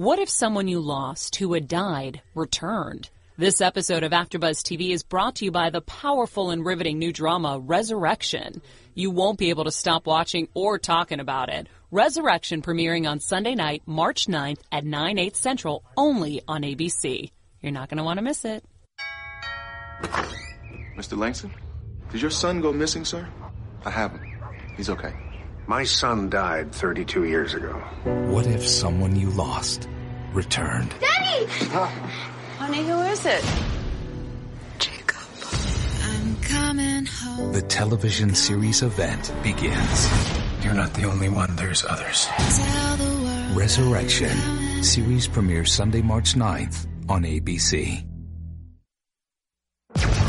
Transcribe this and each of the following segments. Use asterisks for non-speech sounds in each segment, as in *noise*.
What if someone you lost who had died returned? This episode of AfterBuzz TV is brought to you by the powerful and riveting new drama Resurrection. You won't be able to stop watching or talking about it. Resurrection premiering on Sunday night, March 9th at 9, 8 central, only on ABC. You're not going to want to miss it. Mr. Langston, did your son go missing, sir? I haven't. He's okay. My son died 32 years ago. What if someone you lost returned? Daddy! Honey, who is it? Jacob. I'm coming home. The television series event begins. You're not the only one, there's others. Tell the world. Resurrection. Series premieres Sunday, March 9th on ABC.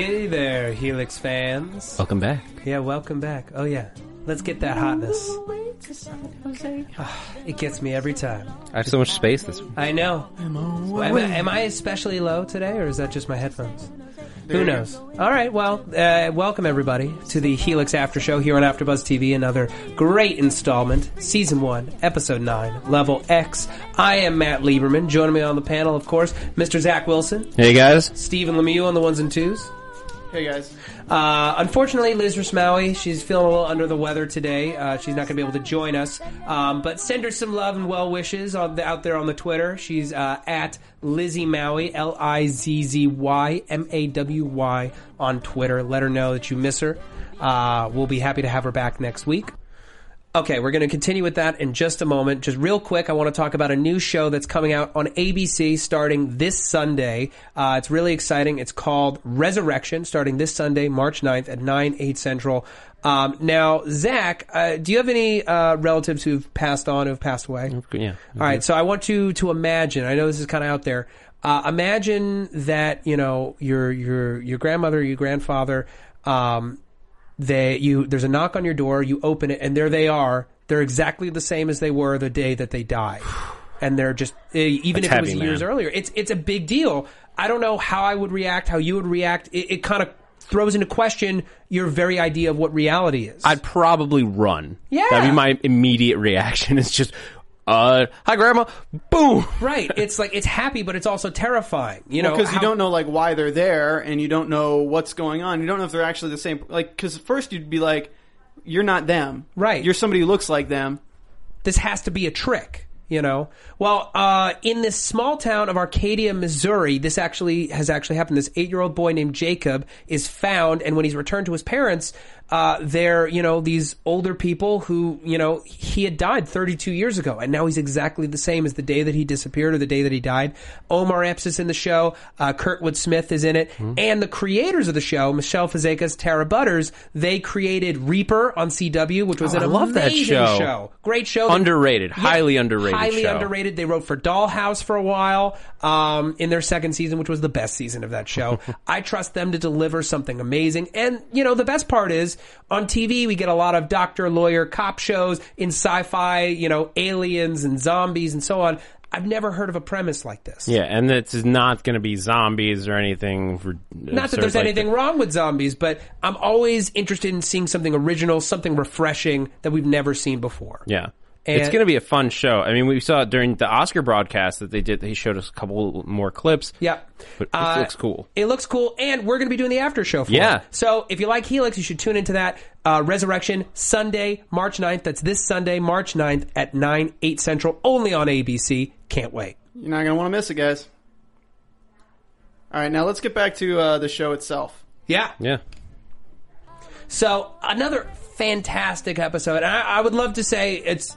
Hey there, Helix fans. Welcome back. Yeah, welcome back. Oh, yeah. Let's get that hotness. It gets me every time. I have so much space this week. I know. Am I, am I especially low today, or is that just my headphones? Who knows? All right, well, uh, welcome everybody to the Helix After Show here on AfterBuzz TV. Another great installment, Season 1, Episode 9, Level X. I am Matt Lieberman. Joining me on the panel, of course, Mr. Zach Wilson, Hey guys. Stephen Lemieux on the ones and twos. Hey guys. Uh, unfortunately, Liz Rasmaui, she's feeling a little under the weather today. Uh, she's not going to be able to join us. Um, but send her some love and well wishes the, out there on the Twitter. She's uh, at Lizzie Maui, L I Z Z Y M A W Y on Twitter. Let her know that you miss her. Uh, we'll be happy to have her back next week. Okay, we're going to continue with that in just a moment. Just real quick, I want to talk about a new show that's coming out on ABC starting this Sunday. Uh, it's really exciting. It's called Resurrection, starting this Sunday, March 9th at 9, 8 central. Um, now, Zach, uh, do you have any uh, relatives who've passed on, who've passed away? Yeah. All right, so I want you to imagine. I know this is kind of out there. Uh, imagine that you know your your your grandmother, your grandfather. Um, they you there's a knock on your door. You open it, and there they are. They're exactly the same as they were the day that they died, *sighs* and they're just eh, even That's if it was heavy, years man. earlier. It's it's a big deal. I don't know how I would react, how you would react. It, it kind of throws into question your very idea of what reality is. I'd probably run. Yeah. That'd be my immediate reaction. *laughs* It's just, uh, hi grandma, boom. right. It's like it's happy, but it's also terrifying. You know, because you how- don't know like why they're there, and you don't know what's going on. You don't know if they're actually the same. Like, because first you'd be like, "You're not them, Right. You're somebody who looks like them." this has to be a trick, you know. Well, uh, in this small town of Arcadia, Missouri, this actually has actually happened. This eight-year-old boy named Jacob is found, and when he's returned to his parents, uh, they're you know these older people who you know he had died 32 years ago, and now he's exactly the same as the day that he disappeared or the day that he died. Omar Epps is in the show. Uh, Kurtwood Smith is in it, and the creators of the show, Michelle Fazekas, Tara Butters, they created Reaper on CW, which was Oh, an I love that amazing show. show. Great show. Underrated. Highly underrated Highly show. underrated. They wrote for Dollhouse for a while um, in their second season, which was the best season of that show. *laughs* I trust them to deliver something amazing. And, you know, the best part is on TV, we get a lot of doctor, lawyer, cop shows in sci fi, you know, aliens and zombies and so on. I've never heard of a premise like this. Yeah, and it's not going to be zombies or anything. For uh, Not that there's anything wrong with zombies, but I'm always interested in seeing something original, something refreshing that we've never seen before. Yeah. And- it's going to be a fun show. I mean, we saw it during the Oscar broadcast that they did. He showed us a couple more clips. Yeah. But it Uh, looks cool. It looks cool, and we're going to be doing the after show for Yeah. it. So if you like Helix, you should tune into that. Uh, Resurrection, Sunday, March 9th. That's this Sunday, March 9th at 9, 8 Central, only on ABC. Can't wait. You're not gonna want to miss it, guys. All right, now let's get back to uh, the show itself. Yeah. Yeah. So another fantastic episode. I, I would love to say it's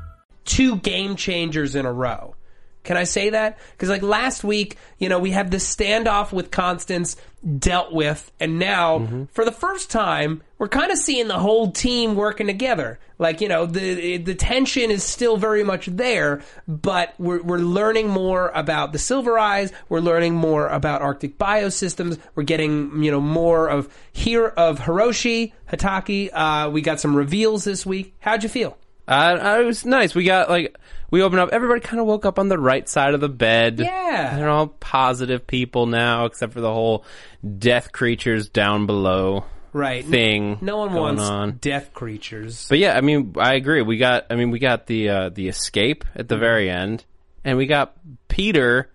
Two game changers in a row. Can I say that? Because like last week, you know, we had this standoff with Constance dealt with, and now for the first time, we're kind of seeing the whole team working together. Like you know, the the tension is still very much there, but we're we're learning more about the Silver Eyes. We're learning more about Arctic biosystems. We're getting you know more of here of Hiroshi Hatake. Uh, we got some reveals this week. How'd you feel? Uh, it was nice. We got like we opened up. Everybody kind of woke up on the right side of the bed. Yeah. they're all positive people now, except for the whole death creatures down below Right. thing. No one wants on. death creatures. But yeah, I mean, I agree. We got. I mean, we got the uh, the escape at the very end, and we got Peter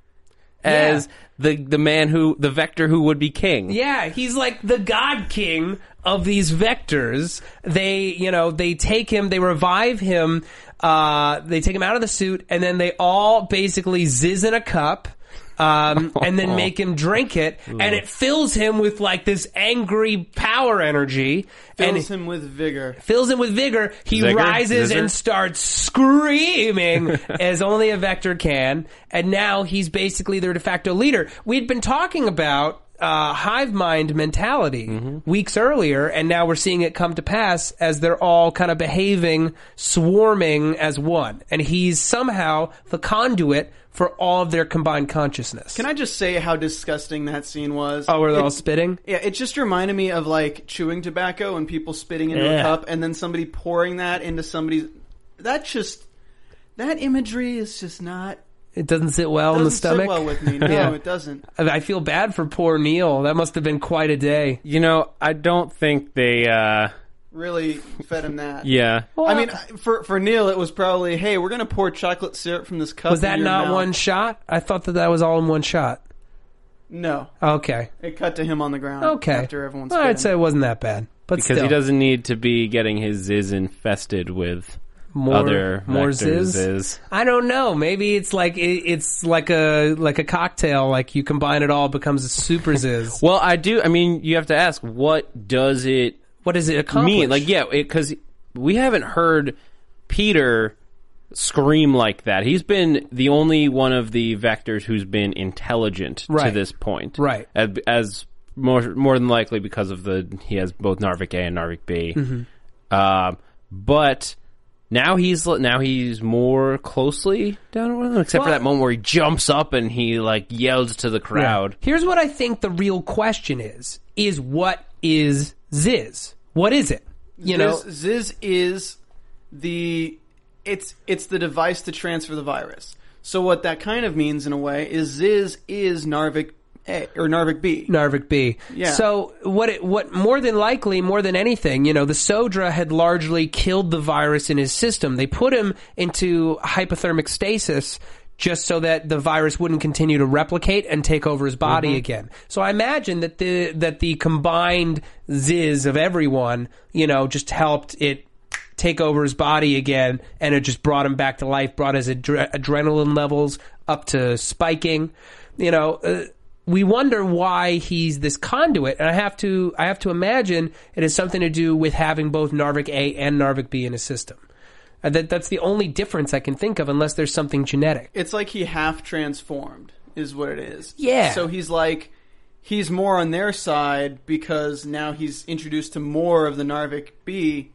as the the man who the vector who would be king. Yeah, he's like the god king of these vectors. They, you know, they take him, they revive him, uh, they take him out of the suit, and then they all basically zizz in a cup. Um, and then *laughs* make him drink it, and it fills him with like this angry power energy, and Fills him with vigor. fills him with vigor. He Zigger? rises Zizzer? and starts screaming *laughs* as only a vector can. And now he's basically their de facto leader. We'd been talking about uh, hive mind mentality Mm-hmm. weeks earlier, and now we're seeing it come to pass as they're all kind of behaving, swarming as one. And he's somehow the conduit for all of their combined consciousness. Can I just say how disgusting that scene was? Oh, where they're all spitting? Yeah, it just reminded me of like chewing tobacco and people spitting into Yeah. a cup and then somebody pouring that into somebody's. That just that imagery is just not. It doesn't sit well in the doesn't sit stomach. well with me. No, Yeah. it doesn't. I I feel bad for poor Neil. That must have been quite a day. You know, I don't think they. uh Really fed him that. Yeah. I mean, for for Neil, it was probably, hey, we're gonna pour chocolate syrup from this cup. Was that your not mouth." one shot? I thought that that was all in one shot. No, Okay. it cut to him on the ground. Okay. after everyone's. Well, I'd say it wasn't that bad. But because still, he doesn't need to be getting his ziz infested with more other more ziz. ziz. I don't know. Maybe it's like it, it's like a like a cocktail. Like you combine it all, it becomes a super *laughs* ziz. Well, I do. I mean, you have to ask, what does it what does it accomplish? mean? Like, yeah, because we haven't heard Peter scream like that. He's been the only one of the vectors who's been intelligent to this point, Right. As, as more more than likely because of the he has both Narvik A and Narvik B. Mm-hmm. Um, but now he's now he's more closely down with them, except for that moment where he jumps up and he like yells to the crowd. Yeah. Here's what I think the real question is: is what is ziz? What is it? You know, Ziz, Ziz is the it's it's the device to transfer the virus. So what that kind of means in a way is Ziz is Narvik A or Narvik B. Narvik B. Yeah. So what? It, what more than likely, more than anything, you know, the Sodra had largely killed the virus in his system. They put him into hypothermic stasis just so that the virus wouldn't continue to replicate and take over his body Mm-hmm. again. So I imagine that the that the combined ziz of everyone, you know, just helped it take over his body again, and it just brought him back to life, brought his adre- adrenaline levels up to spiking. You know, uh, we wonder why he's this conduit, and I have to I have to imagine it has something to do with having both Narvik A and Narvik B in his system. Uh, that that's the only difference I can think of, unless there's something genetic. It's like he half transformed is what it is. Yeah. So he's like he's more on their side because now he's introduced to more of the Narvik B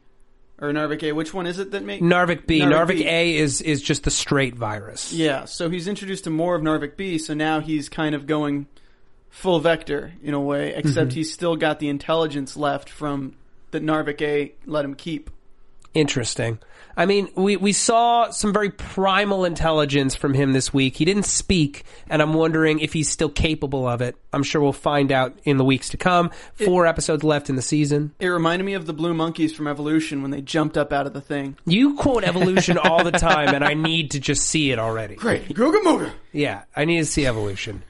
or Narvik A. Which one is it that makes Narvik B, Narvik, B. A is is just the straight virus. Yeah, so he's introduced to more of Narvik B, so now he's kind of going full vector in a way, except Mhm. he's still got the intelligence left from that Narvik A let him keep. Interesting. I mean, we, we saw some very primal intelligence from him this week. He didn't speak, and I'm wondering if he's still capable of it. I'm sure we'll find out in the weeks to come. Four episodes left in the season. It reminded me of the blue monkeys from Evolution when they jumped up out of the thing. You quote evolution all the *laughs* time, and I need to just see it already. Great. Googa Mooga. Yeah, I need to see evolution.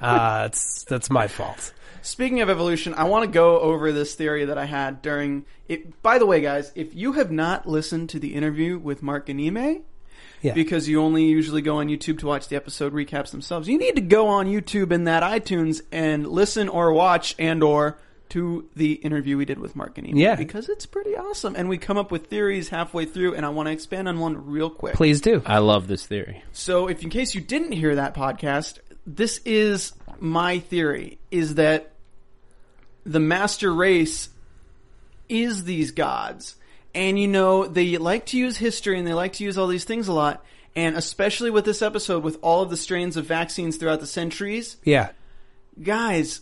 Uh, it's, that's my fault. Speaking of evolution, I want to go over this theory that I had during it. By the way, guys, if you have not listened to the interview with Mark Ghanimé, Yeah. because you only usually go on YouTube to watch the episode recaps themselves, you need to go on YouTube in that iTunes and listen or watch and or to the interview we did with Mark Ghanimé. Yeah. because it's pretty awesome, and we come up with theories halfway through, and I want to expand on one real quick. Please do. I love this theory. So, if in case you didn't hear that podcast, this is my theory: is that the master race is these gods, and you know they like to use history and they like to use all these things a lot, and especially with this episode, with all of the strains of vaccines throughout the centuries, Yeah. guys,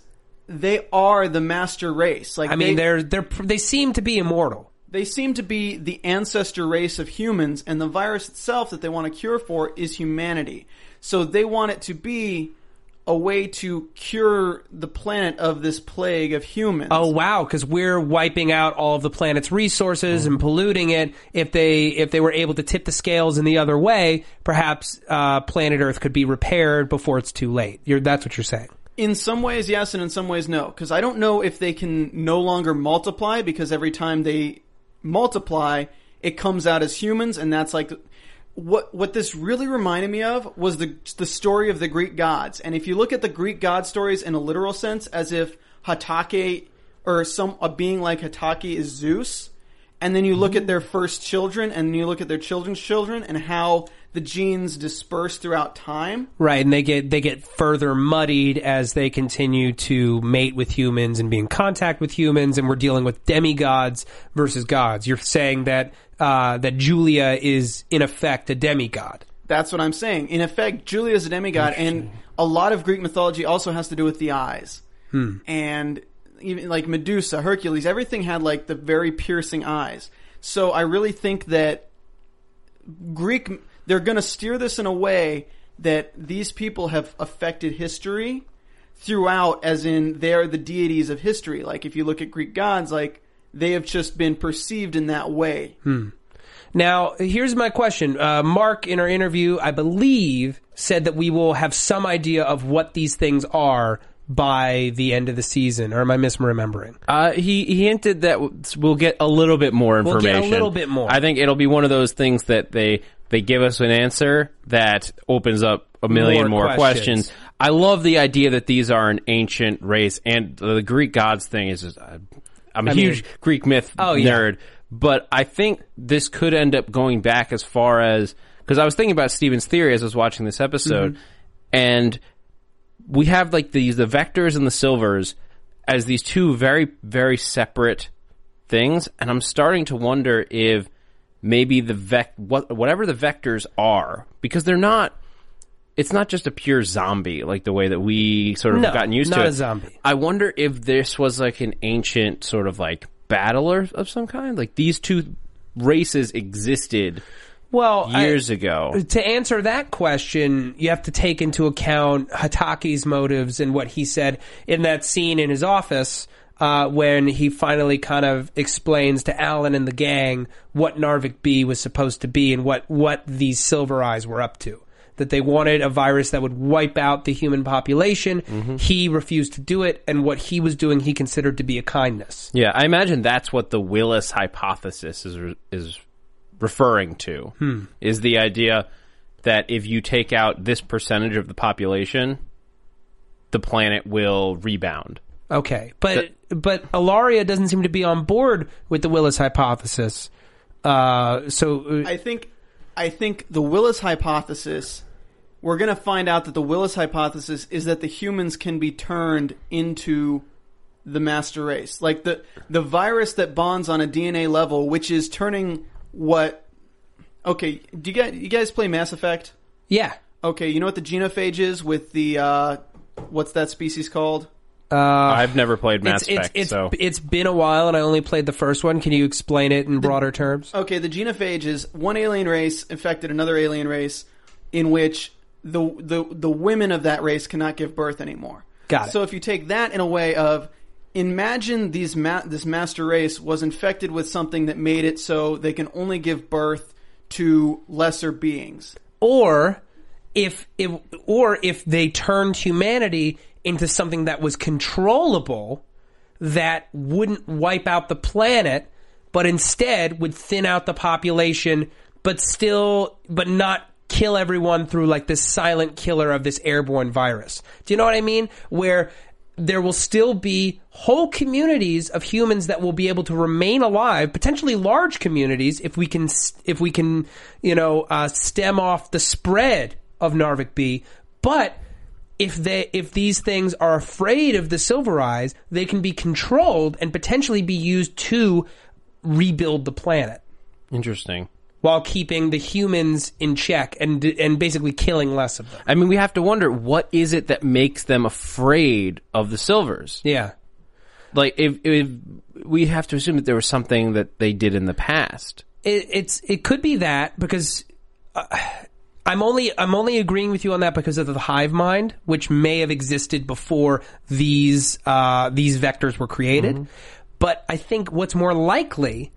they are the master race. Like I mean, they, they're they're they seem to be immortal. they seem to be the ancestor race of humans, and the virus itself that they want to cure for is humanity. So they want it to be a way to cure the planet of this plague of humans. Oh wow, because we're wiping out all of the planet's resources and polluting it. If they if they were able to tip the scales in the other way, perhaps uh, planet Earth could be repaired before it's too late. You're, that's what you're saying. In some ways, yes, and in some ways, no. Because I don't know if they can no longer multiply because every time they multiply, it comes out as humans, and that's like what what this really reminded me of was the the story of the Greek gods. And if you look at the Greek god stories in a literal sense, as if Hatake or some a being like Hatake is Zeus, and then you look at mm-hmm. their first children, and you look at their children's children, and how the genes disperse throughout time. Right, and they get they get further muddied as they continue to mate with humans and be in contact with humans, and we're dealing with demigods versus gods. You're saying that uh, that Julia is in effect a demigod. That's what I'm saying. In effect, Julia is a demigod, and a lot of Greek mythology also has to do with the eyes. Hmm. And even like Medusa, Hercules, everything had like the very piercing eyes. So I really think that Greek, they're going to steer this in a way that these people have affected history throughout, as in they're the deities of history. Like if you look at Greek gods, like they have just been perceived in that way. Hmm. Now, here's my question. Uh, Mark, in our interview, I believe, said that we will have some idea of what these things are by the end of the season. Or am I misremembering? Uh, he he hinted that w- we'll get a little bit more We'll get a information. little bit more. I think it'll be one of those things that they they give us an answer that opens up a million More more, questions. questions. I love the idea that these are an ancient race, and the Greek gods thing is. Just, uh, I'm a I mean- huge Greek myth Oh, yeah. nerd, but I think this could end up going back as far as because I was thinking about Steven's theory as I was watching this episode, Mhm. and we have like these the vectors and the silvers as these two very very separate things and i'm starting to wonder if maybe the vec what whatever the vectors are because they're not it's not just a pure zombie like the way that we sort of No, gotten used not to a it. zombie. i wonder if this was like an ancient sort of like battler of some kind like these two races existed Well, I- years ago To answer that question, you have to take into account Hatake's motives and what he said in that scene in his office uh, when he finally kind of explains to Alan and the gang what Narvik B was supposed to be and what, what these Silver Eyes were up to. That they wanted a virus that would wipe out the human population. Mm-hmm. He refused to do it, and what he was doing, he considered to be a kindness. Yeah, I imagine that's what the Willis hypothesis is is referring to. Hmm. Is the idea that if you take out this percentage of the population, the planet will rebound. Okay, but but Ilaria doesn't seem to be on board with the Willis hypothesis. Uh, so uh, I think I think the Willis hypothesis we're going to find out that the Willis hypothesis is that the humans can be turned into the master race. Like the the virus that bonds on a DNA level which is turning what Okay, do you guys you guys play Mass Effect? Yeah. Okay, you know what the genophage is with the uh what's that species called? Uh, I've never played Mass it's, it's, Effect, it's, so it's been a while, and I only played the first one. Can you explain it in broader terms? Okay, the genophage is one alien race infected another alien race, in which the the the women of that race cannot give birth anymore. Got it. So if you take that in a way of imagine these ma- this master race was infected with something that made it so they can only give birth to lesser beings. Or if, if or if they turned humanity into something that was controllable, that wouldn't wipe out the planet, but instead would thin out the population, but still, but not kill everyone through like this silent killer of this airborne virus. Do you know what I mean? Where there will still be whole communities of humans that will be able to remain alive, potentially large communities, if we can, if we can, you know, uh, stem off the spread of Narvik B. But if they, if these things are afraid of the Silver Eyes, they can be controlled and potentially be used to rebuild the planet interesting. While keeping the humans in check and and basically killing less of them. I mean, we have to wonder what is it that makes them afraid of the Silvers? Yeah. Like, if, if we have to assume that there was something that they did in the past. it, it's it could be that because uh, I'm only I'm only agreeing with you on that because of the hive mind, which may have existed before these uh, these vectors were created. But I think what's more likely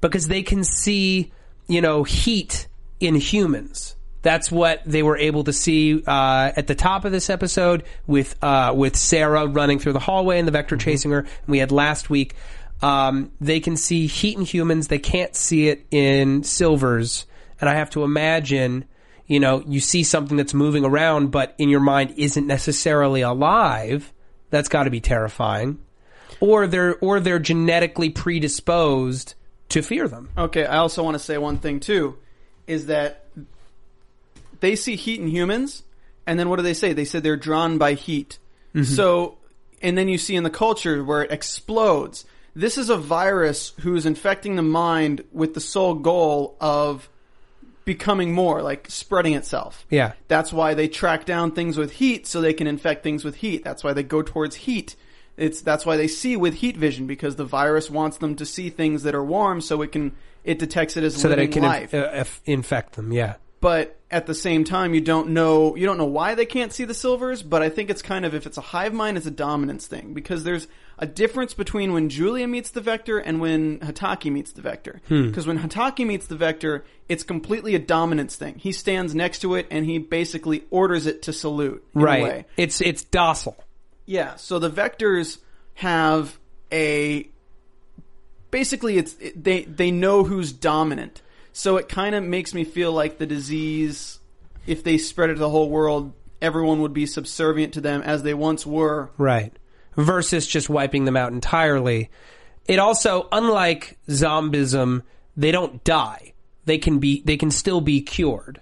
because they can see you know heat in humans. That's what they were able to see uh, at the top of this episode with uh, with Sarah running through the hallway and the vector chasing her. And we had last week. Um, they can see heat in humans. They can't see it in silvers. And I have to imagine, you know, you see something that's moving around, but in your mind isn't necessarily alive. That's got to be terrifying. Or they're or they're genetically predisposed to fear them. Okay, I also want to say one thing too, is that they see heat in humans, and then what do they say? They said they're drawn by heat. Mm-hmm. So, and then you see in the culture where it explodes. This is a virus who's infecting the mind with the sole goal of becoming more, like spreading itself. Yeah. That's why they track down things with heat so they can infect things with heat. That's why they go towards heat. It's that's why they see with heat vision because the virus wants them to see things that are warm so it can it detects it as So that it can life. inf- uh, infect them. Yeah. but at the same time you don't know you don't know why they can't see the silvers, but I think it's kind of if it's a hive mind it's a dominance thing because there's a difference between when Julia meets the vector and when Hatake meets the vector. Hmm. Because when Hatake meets the vector, it's completely a dominance thing. He stands next to it and he basically orders it to salute in a right. way. It's it's docile. Yeah, so the vectors have a basically it's it, they they know who's dominant. So it kind of makes me feel like the disease if they spread it to the whole world, everyone would be subservient to them as they once were. Right. Versus just wiping them out entirely. It also, unlike zombism, they don't die. They can be, they can still be cured.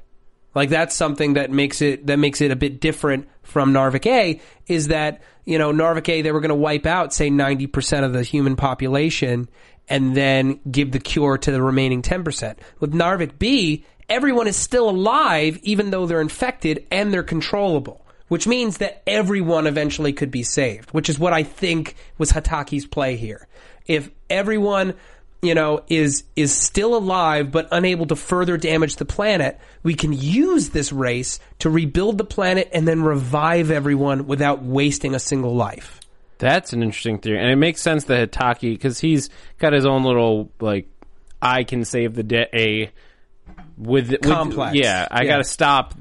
Like that's something that makes it, that makes it a bit different from Narvik A is that, you know, Narvik A, they were going to wipe out, say, 90% of the human population and then give the cure to the remaining 10%. With Narvik B, everyone is still alive even though they're infected and they're controllable which means that everyone eventually could be saved, which is what I think was Hatake's play here. If everyone, you know, is is still alive but unable to further damage the planet, we can use this race to rebuild the planet and then revive everyone without wasting a single life. That's an interesting theory, and it makes sense that Hatake because he's got his own little like I can save the day with, with Complex. yeah, I Yeah. got to stop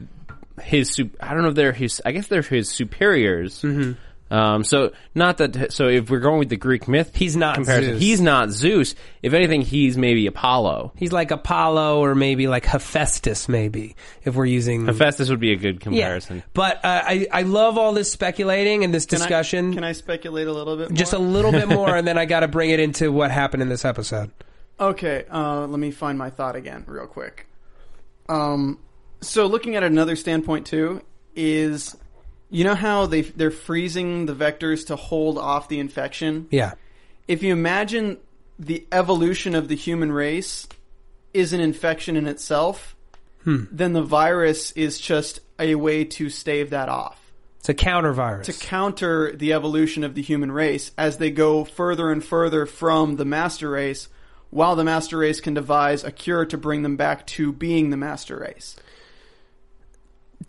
his. I don't know if they're his. I guess they're his superiors. Mhm. Um, so not that. So if we're going with the Greek myth, He's not comparison, Zeus. he's not Zeus. If anything, he's maybe Apollo. He's like Apollo or maybe like Hephaestus, maybe if we're using Hephaestus would be a good Yeah. comparison. But uh, I I love all this speculating and this Can I- discussion. Can I, speculate a little bit? just a little bit more, *laughs* and then I got to bring it into what happened in this episode. Okay, uh, let me find my thought again, real quick. Um, so looking at another standpoint too is, you know how they they're freezing the vectors to hold off the infection. Yeah. If you imagine the evolution of the human race is an infection in itself, Hmm. then the virus is just a way to stave that off. It's a counter virus. to counter the evolution of the human race as they go further and further from the master race, while the master race can devise a cure to bring them back to being the master race.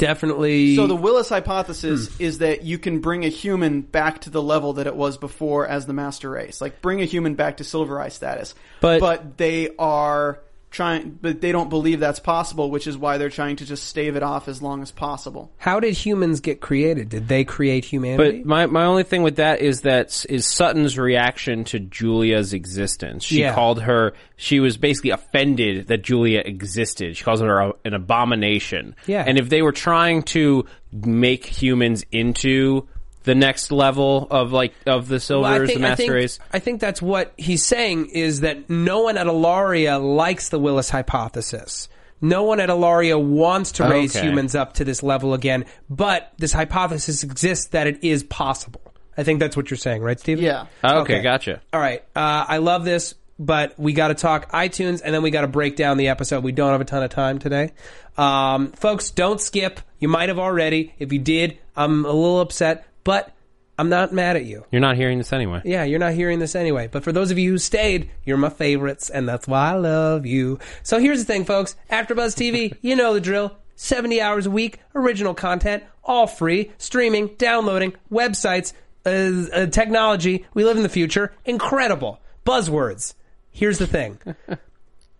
Definitely. So the Willis hypothesis hmm. is that you can bring a human back to the level that it was before as the master race, like bring a human back to silver eye status. But- but they are trying, but they don't believe that's possible, which is why they're trying to just stave it off as long as possible. How did humans get created? Did they create humanity? But my, my only thing with that is that is Sutton's reaction to Julia's existence. She Yeah. called her. She was basically offended that Julia existed. She calls her a, an abomination. Yeah. And if they were trying to make humans into the next level of like of the Silvers, Well, I think, the I Master think- Race, I think that's what he's saying is that no one at Ilaria likes the Willis hypothesis. No one at Ilaria wants to raise Okay. humans up to this level again, but this hypothesis exists that it is possible. I think that's what you're saying, right, Steve? Yeah. okay, gotcha. All right. Uh, I love this, but we got to talk iTunes and then we got to break down the episode. We don't have a ton of time today. Um, folks, don't skip. You might have already. If you did, I'm a little upset, but I'm not mad at you. You're not hearing this anyway. Yeah, you're not hearing this anyway. But for those of you who stayed, you're my favorites, and that's why I love you. So here's the thing, folks. AfterBuzz TV, *laughs* you know the drill. 70 hours a week, original content, all free, streaming, downloading, websites, uh, uh, technology. We live in the future. Incredible. Buzzwords. Here's the thing. *laughs*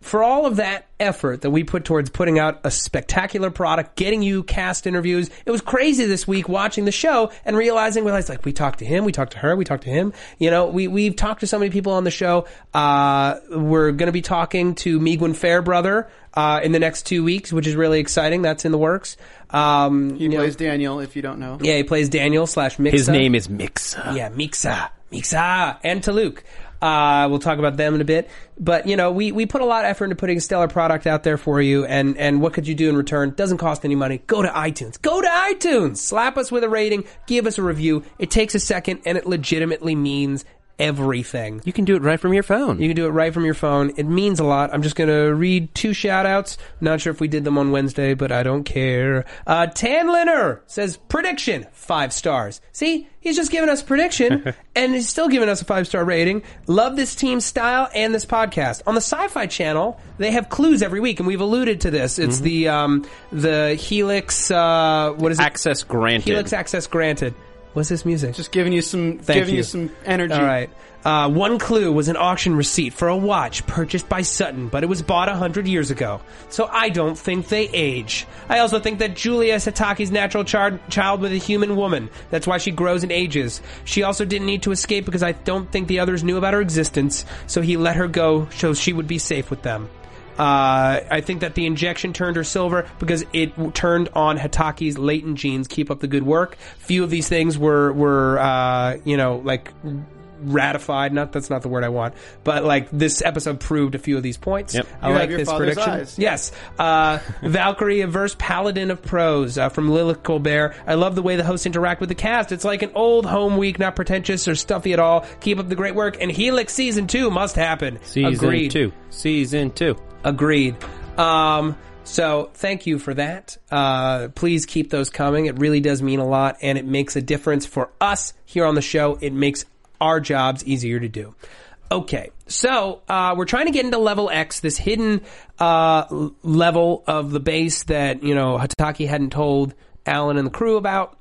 For all of that effort that we put towards putting out a spectacular product, getting you cast interviews, it was crazy this week watching the show and realizing, realized like we talked to him, we talked to her, we talked to him. You know, we we've talked to so many people on the show. Uh, we're going to be talking to Meegwun Fairbrother uh, in the next two weeks, which is really exciting. That's in the works. Um, He plays Daniel, if you don't know. yeah, he plays Daniel slash Miksa. His name is Miksa. Yeah, Miksa, Miksa, and Taluk. Uh, we'll talk about them in a bit. But, you know, we, we put a lot of effort into putting a stellar product out there for you. And, and what could you do in return? Doesn't cost any money. Go to iTunes. Go to iTunes. Slap us with a rating. Give us a review. It takes a second and it legitimately means everything. You can do it right from your phone. You can do it right from your phone. It means a lot. I'm just going to read two shout outs. Not sure if we did them on Wednesday, but I don't care. Uh, Tan Linner says, prediction, five stars. See, he's just giving us prediction *laughs* and he's still giving us a five star rating. Love this team style and this podcast. On the Sci Fi channel, they have clues every week, and we've alluded to this. It's the, um, the Helix, uh, what is it? Access granted. Helix Access Granted. What's this music? Just giving you some, Thank giving you. you. some energy. All right. Uh, one clue was an auction receipt for a watch purchased by Sutton, but it was bought a hundred years ago. So I don't think they age. I also think that Julia is Hatake's natural char- child with a human woman. That's why she grows and ages. She also didn't need to escape because I don't think the others knew about her existence, so he let her go so she would be safe with them. Uh, I think that the injection turned her silver because it w- turned on Hatake's latent genes. Keep up the good work. Few of these things were were uh, you know like ratified. Not that's not the word I want, but like this episode proved a few of these points. Yep. I You like this prediction. eyes. Yes, uh, *laughs* Valkyrie, verse paladin of prose uh, from Lilith Colbert. I love the way the hosts interact with the cast. It's like an old home week, not pretentious or stuffy at all. Keep up the great work. And Helix season two must happen. Season Agreed. two. Season two. Agreed. Um, so thank you for that. Uh, please keep those coming. It really does mean a lot, and it makes a difference for us here on the show. It makes our jobs easier to do. Okay, so uh, we're trying to get into level X, this hidden uh, level of the base that you know Hatake hadn't told Alan and the crew about,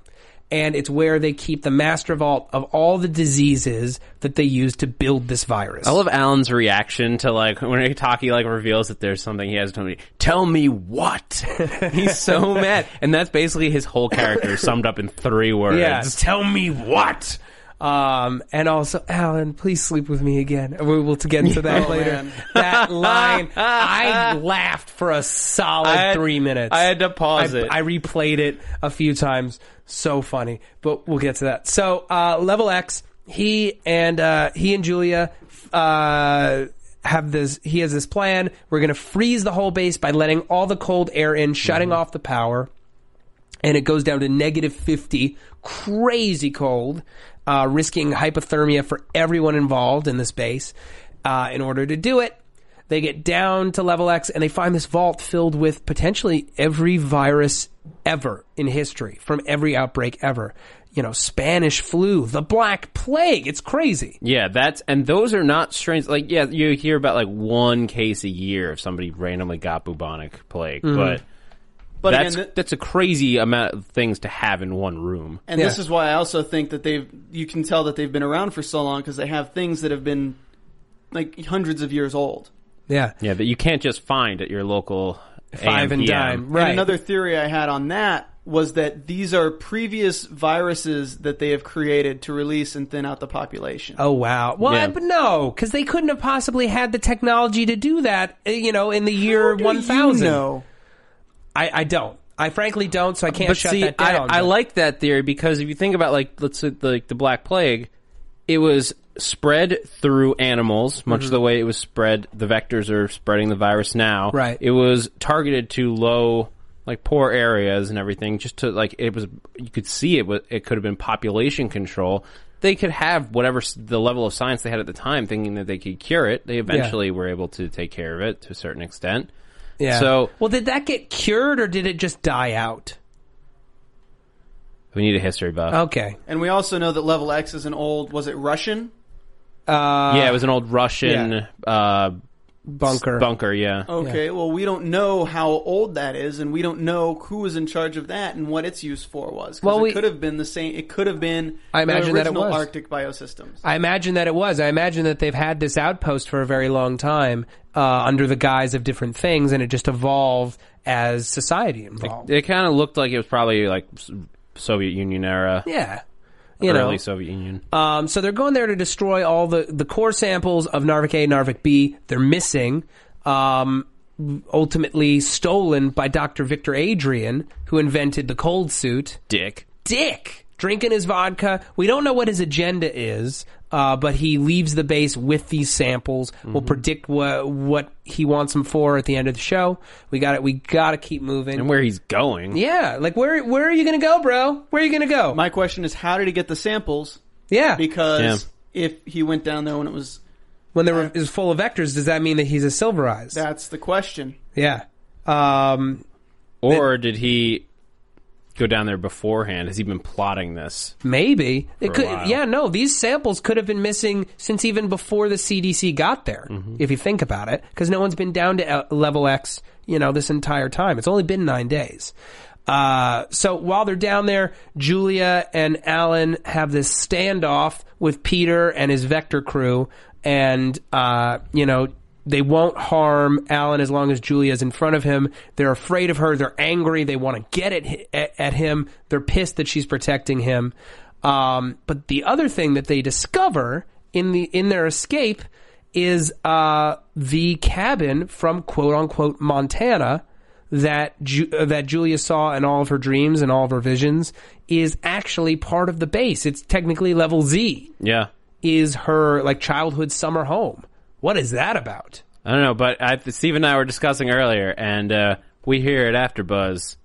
and it's where they keep the master vault of all the diseases that they use to build this virus. I love Alan's reaction to like when Itaki like reveals that there's something he has to tell me. Tell me what? *laughs* He's so mad, and that's basically his whole character summed up in three words. Yeah, tell me what. Um, and also, Alan, please sleep with me again. We will get into that *laughs* Oh, later. man. That line, *laughs* I laughed for a solid had- three minutes. I had to pause I, it. I replayed it a few times. So funny, but we'll get to that. So, uh, level X, he and uh, he and Julia uh, have this. He has this plan. We're going to freeze the whole base by letting all the cold air in, shutting off the power and it goes down to negative 50, crazy cold, uh, risking hypothermia for everyone involved in this base. Uh, in order to do it, They get down to level X and they find this vault filled with potentially every virus ever in history from every outbreak ever. You know, Spanish flu, the Black Plague. It's crazy. Yeah, that's and those are not strains. Like, yeah, you hear about like one case a year if somebody randomly got bubonic plague, Mhm. but But that's again, th- that's a crazy amount of things to have in one room. And this is why I also think that they've you can tell that they've been around for so long because they have things that have been like hundreds of years old. Yeah, yeah, that you can't just find at your local Five and AM. dime. And another theory I had on that was that these are previous viruses that they have created to release and thin out the population. Oh wow! Well, Yeah. but no, because they couldn't have possibly had the technology to do that. uh, You know, in the year one thousand. know? I, I don't. I frankly don't. So I can't but shut see, that down. I, I but- like that theory because if you think about like let's say like the Black Plague, it was spread through animals, much Mhm. the way it was spread. The vectors are spreading the virus now. Right. It was targeted to low, like poor areas and everything, just to like it was. You could see it. It could have been population control. They could have whatever s- the level of science they had at the time, thinking that they could cure it. They eventually were able to take care of it to a certain extent. Yeah. So well, did that get cured or did it just die out? we need a history buff. Okay. And we also know that Level X is an old was it Russian? Uh, yeah, it was an old Russian yeah. uh, bunker. Bunker, yeah. Okay, well we don't know how old that is, and we don't know who was in charge of that and what its use for was. 'Cause Well, it we- could have been the same. It could have been I imagine the that it was. Arctic biosystems. I imagine that it was. I imagine that they've had this outpost for a very long time uh, under the guise of different things, and it just evolved as society evolved. It kind of looked like it was probably like Soviet Union era. Yeah. You early know. Soviet Union. Um, so they're going there to destroy all the, the core samples of Narvik A, Narvik B. They're missing. Um, ultimately stolen by Dr. Victor Adrian, who invented the cold suit. Dick. Dick! Drinking his vodka. We don't know what his agenda is, uh, but he leaves the base with these samples. We'll predict what what he wants them for at the end of the show. We got it. We got to keep moving. And where he's going. Yeah, like where where are you gonna go, bro? Where are you gonna go? My question is, how did he get the samples? Yeah, Because if he went down there when it was, when there were, is full of vectors, does that mean that he's a silver eyes? that's the question. Yeah. Um, Or did he go down there beforehand? Has he been plotting this? maybe it could. Yeah, no, these samples could have been missing since even before the CDC got there. Mm-hmm. If you think about it, because no one's been down to level X, you know, this entire time. It's only been nine days. Uh, so while they're down there, Julia and Alan have this standoff with Peter and his Vector crew, and uh, you know they won't harm Alan as long as Julia's in front of him. They're afraid of her. They're angry. They want to get at, at, at him. They're pissed that she's protecting him. Um, but the other thing that they discover in the in their escape is uh, the cabin from quote unquote Montana that Ju- uh, that Julia saw in all of her dreams and all of her visions is actually part of the base. It's technically level Z. Yeah. Is her like childhood summer home? What is that about? I don't know, but I, Steve and I were discussing earlier, and uh, we here at AfterBuzz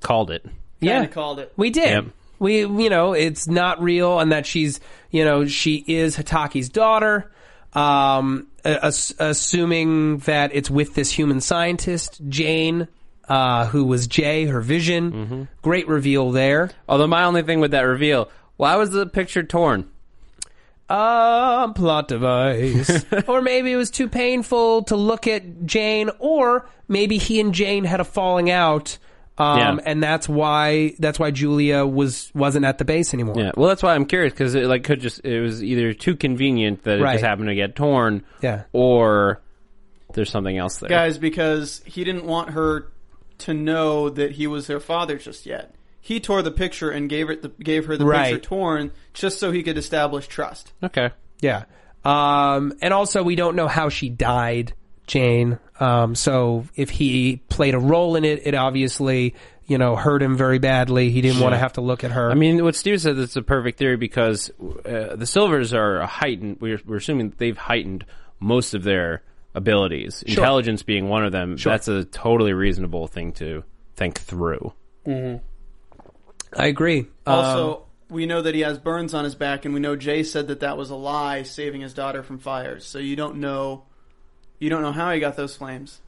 called it. Yeah, called it. We did. Yep. We, you know, it's not real, and that she's, you know, she is Hatake's daughter. Um, ass- assuming that it's with this human scientist, Jane, uh, who was Jay, her vision. Great reveal there. Although my only thing with that reveal, why was the picture torn? Um, plot device. *laughs* or maybe it was too painful to look at Jane, or maybe he and Jane had a falling out. Um, Yeah. and that's why that's why Julia was wasn't at the base anymore. Yeah, well, that's why I'm curious because it like could just it was either too convenient that it Right. just happened to get torn, Yeah. or there's something else there. guys, because he didn't want her to know that he was their father just yet. He tore the picture and gave it the, gave her the Right. picture torn just so he could establish trust. Okay. Yeah. Um, and also we don't know how she died, Jane. Um, so if he played a role in it, it obviously, you know, hurt him very badly. He didn't want to have to look at her. I mean, what Steve said is a perfect theory because uh, the Silvers are heightened. We're, we're assuming that they've heightened most of their abilities, Sure. intelligence being one of them. Sure. That's a totally reasonable thing to think through. I agree. Also, Um, we know that he has burns on his back, and we know Jay said that that was a lie, saving his daughter from fires. So you don't know, You don't know how he got those flames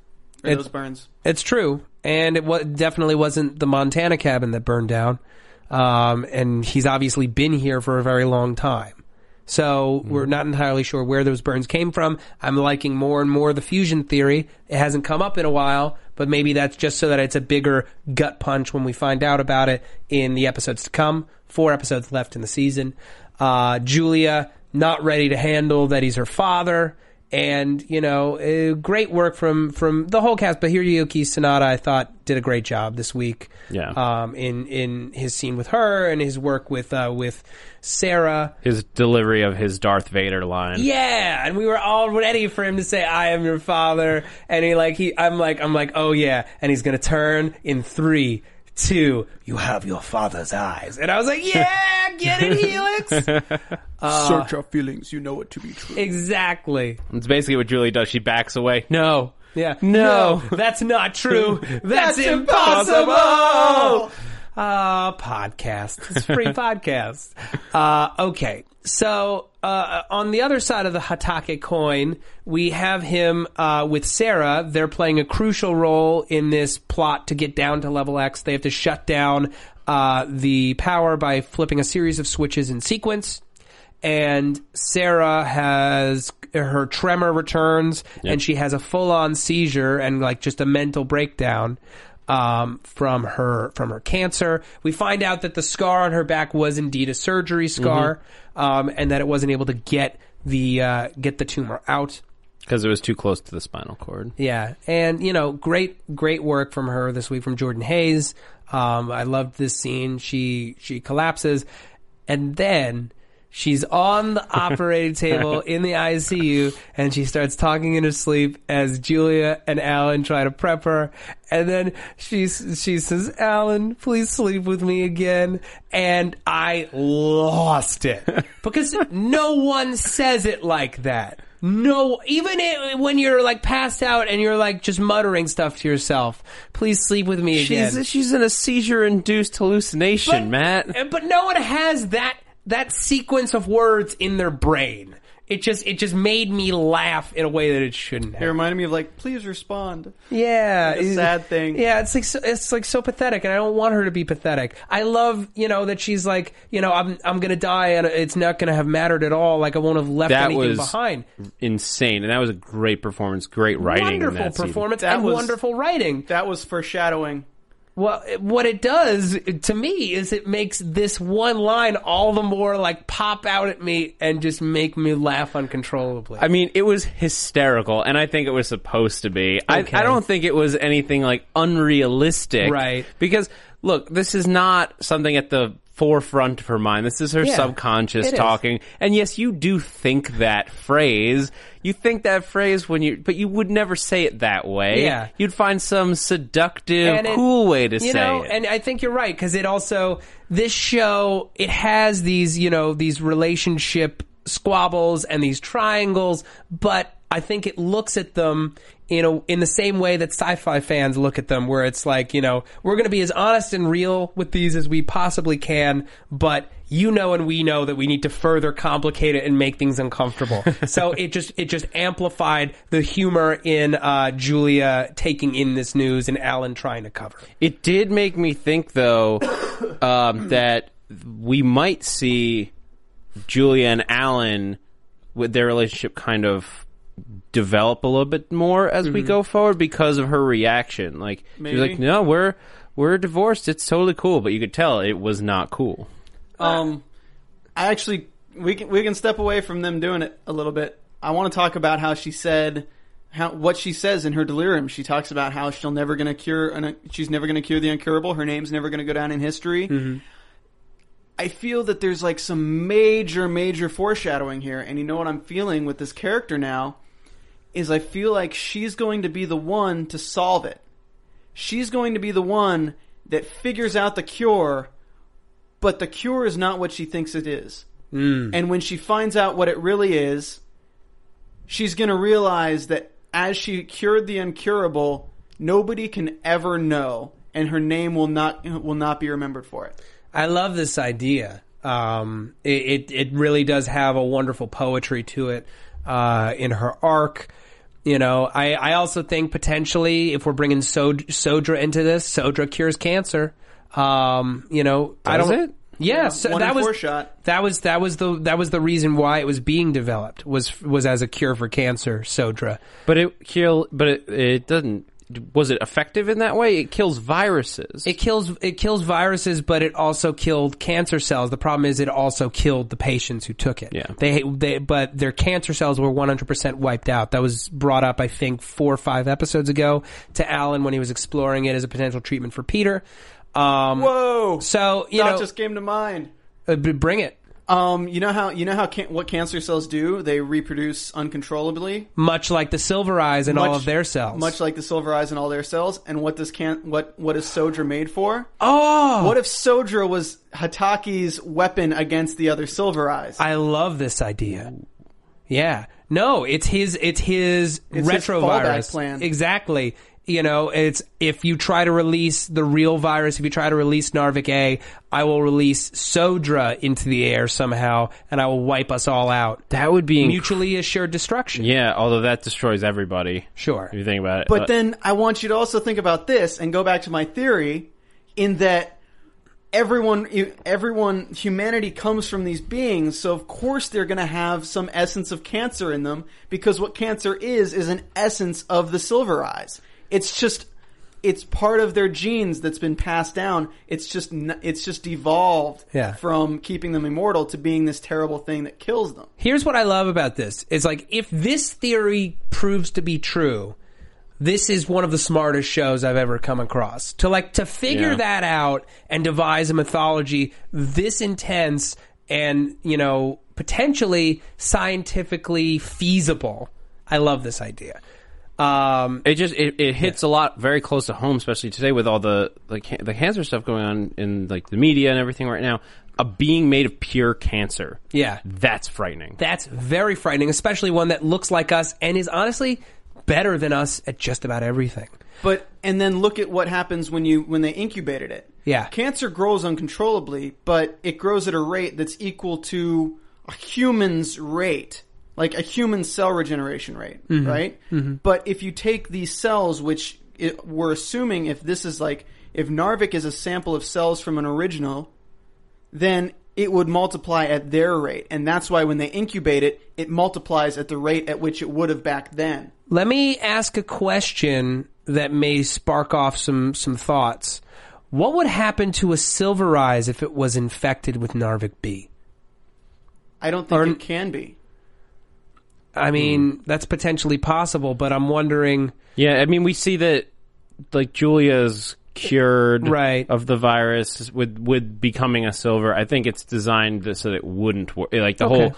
or It- those burns. It's true, and it wa- definitely wasn't the Montana cabin that burned down. Um, and he's obviously been here for a very long time. So we're not entirely sure where those burns came from. I'm liking more and more the fusion theory. It hasn't come up in a while, but maybe that's just so that it's a bigger gut punch when we find out about it in the episodes to come. Four episodes left in the season. Uh, Julia not ready to handle that he's her father and you know, uh, great work from from the whole cast. But Hiroyuki Sanada, I thought, did a great job this week. Yeah. Um, in in his scene with her and his work with uh, with Sarah. His delivery of his Darth Vader line. Yeah, and we were all ready for him to say, "I am your father," and he like he, I'm like, I'm like, oh yeah, and he's gonna turn in three, two, you have your father's eyes, and I was like, yeah, *laughs* get it, Helix. *laughs* Uh, Search our feelings, you know it to be true. Exactly. It's basically what Julie does. She backs away. No. Yeah. No. that's not true. *laughs* That's, That's impossible. Uh, podcast. It's a free *laughs* podcast. Uh, okay. So, uh, on the other side of the Hatake coin, we have him, uh, with Sarah. They're playing a crucial role in this plot to get down to level X. They have to shut down, uh, the power by flipping a series of switches in sequence and Sarah has her tremor returns and she has a full on seizure and like just a mental breakdown um, from her from her cancer. We find out that the scar on her back was indeed a surgery scar, um, and that it wasn't able to get the uh, get the tumor out. Because it was too close to the spinal cord. Yeah, and you know, great great work from her this week from Jordan Hayes. Um, I loved this scene. She she collapses, and then she's on the operating table in the ICU, and she starts talking in her sleep as Julia and Alan try to prep her, and then she she says, "Alan, please sleep with me again," and I lost it because no one says it like that. No, even it, when you're like passed out and you're like just muttering stuff to yourself. Please sleep with me again. She's she's in a seizure induced hallucination, Matt. Uh, But no one has that that sequence of words in their brain. It just it just made me laugh in a way that it shouldn't It reminded me of like, please respond. Yeah, Like a sad thing. Yeah, it's like so, it's like so pathetic, and I don't want her to be pathetic. I love you know that she's like you know I'm I'm gonna die and it's not gonna have mattered at all. Like I won't have left That anything was behind. insane, and that was a great performance, great writing. in Wonderful that performance That and was- wonderful writing. That was foreshadowing. Well, what it does to me is it makes this one line all the more like pop out at me and just make me laugh uncontrollably. I mean, it was hysterical, and I think it was supposed to be. Okay. I, I don't think it was anything like unrealistic, Right. Because look, this is not something at the forefront of her mind. This is her Yeah, subconscious it is. talking. And yes, you do think that phrase. You think that phrase when you, but you would never say it that way. Yeah. You'd find some seductive, it- cool way to say know, it. and I think you're right because it also this show it has these you know these relationship squabbles and these triangles, but I think it looks at them in a in the same way that sci-fi fans look at them, where it's like you know we're going to be as honest and real with these as we possibly can, but you know and we know that we need to further complicate it and make things uncomfortable. *laughs* so it just it just amplified the humor in uh, Julia taking in this news and Alan trying to cover. it. It did make me think, though, *coughs* um, that we might see Julia and Alan with their relationship kind of develop a little bit more as we Mhm. go forward because of her reaction. Like she was like, "No, we're we're divorced. It's totally cool," but you could tell it was not cool. Um, I actually we can we can step away from them doing it a little bit. I want to talk about how she said how what she says in her delirium. She talks about how she'll never going to cure an, she's never going to cure the incurable. Her name's never going to go down in history. I feel that there's like some major major foreshadowing here, and you know what I'm feeling with this character now is I feel like she's going to be the one to solve it. She's going to be the one that figures out the cure but the cure is not what she thinks it is. And when she finds out what it really is, she's going to realize that as she cured the incurable, nobody can ever know, and her name will not will not be remembered for it. I love this idea. Um, it, it it really does have a wonderful poetry to it uh, in her arc. You know, I, I also think potentially if we're bringing Sod- Sodra into this, Sodra cures cancer. Um, you know, I don't. it? Yeah, Yeah, so that was shot. that was that was the that was the reason why it was being developed was was as a cure for cancer. Sodra. But it kill. But it, it doesn't. Was it effective in that way? It kills viruses. It kills it kills viruses, but it also killed cancer cells. The problem is it also killed the patients who took it. Yeah. They they but their cancer cells were 100% wiped out. That was brought up I think 4 or 5 episodes ago to Alan when he was exploring it as a potential treatment for Peter. Um Whoa! So, you That know, just came to mind. uh, bring it. Um, you know how you know how can- what cancer cells do? They reproduce uncontrollably. Much like the silver eyes and all of their cells. Much like the silver eyes and all their cells. And what does can what what is Sodra made for? Oh! What if Sodra was Hatake's weapon against the other silver eyes? I love this idea. Yeah. No, it's his it's his It's retrovirus. fallback plan. Exactly. You know, it's if you try to release the real virus, if you try to release Narvik A, I will release Sodra into the air somehow and I will wipe us all out. that would be inc- Mutually assured destruction. Yeah, although that destroys everybody. Sure. If you think about it. But Uh, then I want you to also think about this and go back to my theory in that everyone everyone humanity comes from these beings so of course they're going to have some essence of cancer in them because what cancer is is an essence of the silver eyes it's just it's part of their genes that's been passed down it's just it's just evolved Yeah. from keeping them immortal to being this terrible thing that kills them Here's what I love about this. It's like if this theory proves to be true, this is one of the smartest shows I've ever come across. To like to figure Yeah. that out and devise a mythology this intense and, you know, potentially scientifically feasible. I love this idea. Um, it just it, it hits a lot very close to home, especially today with all the the, the cancer stuff going on in like the media and everything right now. A being made of pure cancer. Yeah. That's frightening. that's very frightening, especially one that looks like us and is honestly better than us at just about everything. But and then look at what happens when you when they incubated it. Yeah. Cancer grows uncontrollably, but it grows at a rate that's equal to a human's rate, like a human cell regeneration rate, Mhm. right? Mhm. But if you take these cells, which it, we're assuming if this is like if Narvik is a sample of cells from an original, then it would multiply at their rate, and that's why when they incubate it, it multiplies at the rate at which it would have back then. Let me ask a question that may spark off some some thoughts. What would happen to a silver eyes if it was infected with Narvik B? I don't think it can be. I mean, that's potentially possible, but I'm wondering. Yeah, I mean, we see that like Julia's cured Right. of the virus with with becoming a silver. I think it's designed so that it wouldn't work. Like the Okay. whole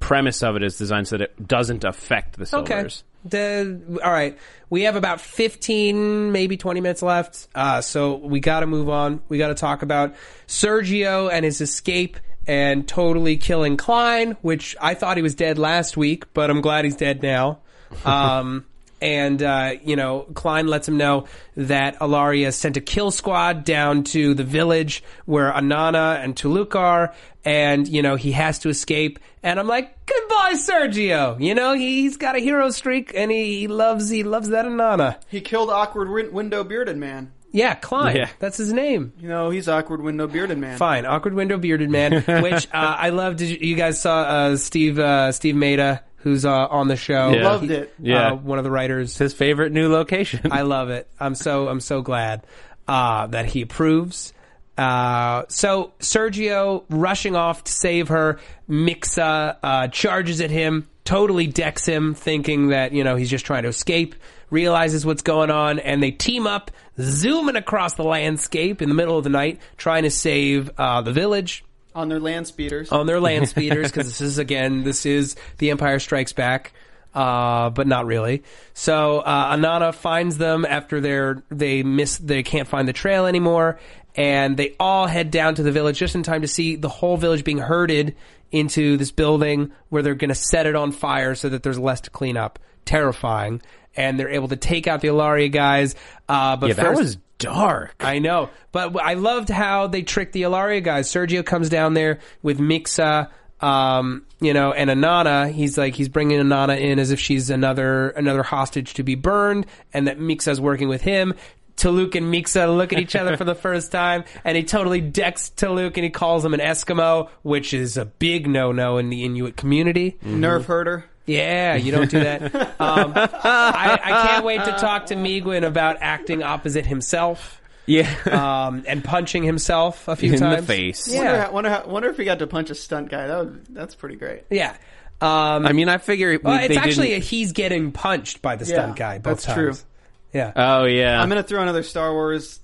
premise of it is designed so that it doesn't affect the silvers. The, all right. We have about 15, maybe 20 minutes left. Uh, so we got to move on. We got to talk about Sergio and his escape and totally killing Klein, which I thought he was dead last week, but I'm glad he's dead now. *laughs* Um, and, uh, you know, Klein lets him know that Ilaria sent a kill squad down to the village where Anana and Tuluk are, and, you know, he has to escape. And I'm like, goodbye, Sergio. You know, he's got a hero streak, and he, he loves, he loves that Anana. He killed awkward win- window bearded man. Yeah, Klein. Yeah. That's his name. You know, he's awkward window bearded man. Fine, awkward window bearded man. *laughs* which uh, I love. Did you, you guys saw uh, Steve uh, Steve Maeda, who's uh, on the show? Yeah. Loved He- it. Yeah. uh, one of the writers. It's his favorite new location. I *laughs* love it. I'm so I'm so glad uh, that he approves. Uh, so Sergio rushing off to save her. Miksa uh, charges at him, totally decks him, thinking that you know he's just trying to escape. Realizes what's going on, and they team up, zooming across the landscape in the middle of the night, trying to save uh, the village On their land speeders. on their land speeders because *laughs* this is again this is the Empire Strikes Back, uh, but not really. So uh, Anana finds them after they're they miss they can't find the trail anymore, and they all head down to the village just in time to see the whole village being herded into this building where they're going to set it on fire so that there's less to clean up. Terrifying. And they're able to take out the Ilaria guys. Uh, but yeah, that was dark. I know, but I loved how they tricked the Ilaria guys. Sergio comes down there with Miksa, Um, you know, and Anana, he's like he's bringing Anana in as if she's another another hostage to be burned, and that Miksa's working with him. Taluk and Miksa look at each other for the *laughs* first time, and he totally decks Taluk and he calls him an Eskimo, which is a big no no in the Inuit community. Nerve herder. Yeah, you don't do that. um, I, I can't wait to talk to Meegwun about acting opposite himself. Yeah. um, and punching himself a few times. In the times. face. Wonder, Yeah, how, wonder, how, wonder if he got to punch a stunt guy. That would, that's pretty great. yeah. Um, I mean, I figure we, well, it's they actually a, didn't- he's getting punched by the stunt Yeah, guy both that's times. true. Yeah, Oh yeah. I'm gonna throw another Star Wars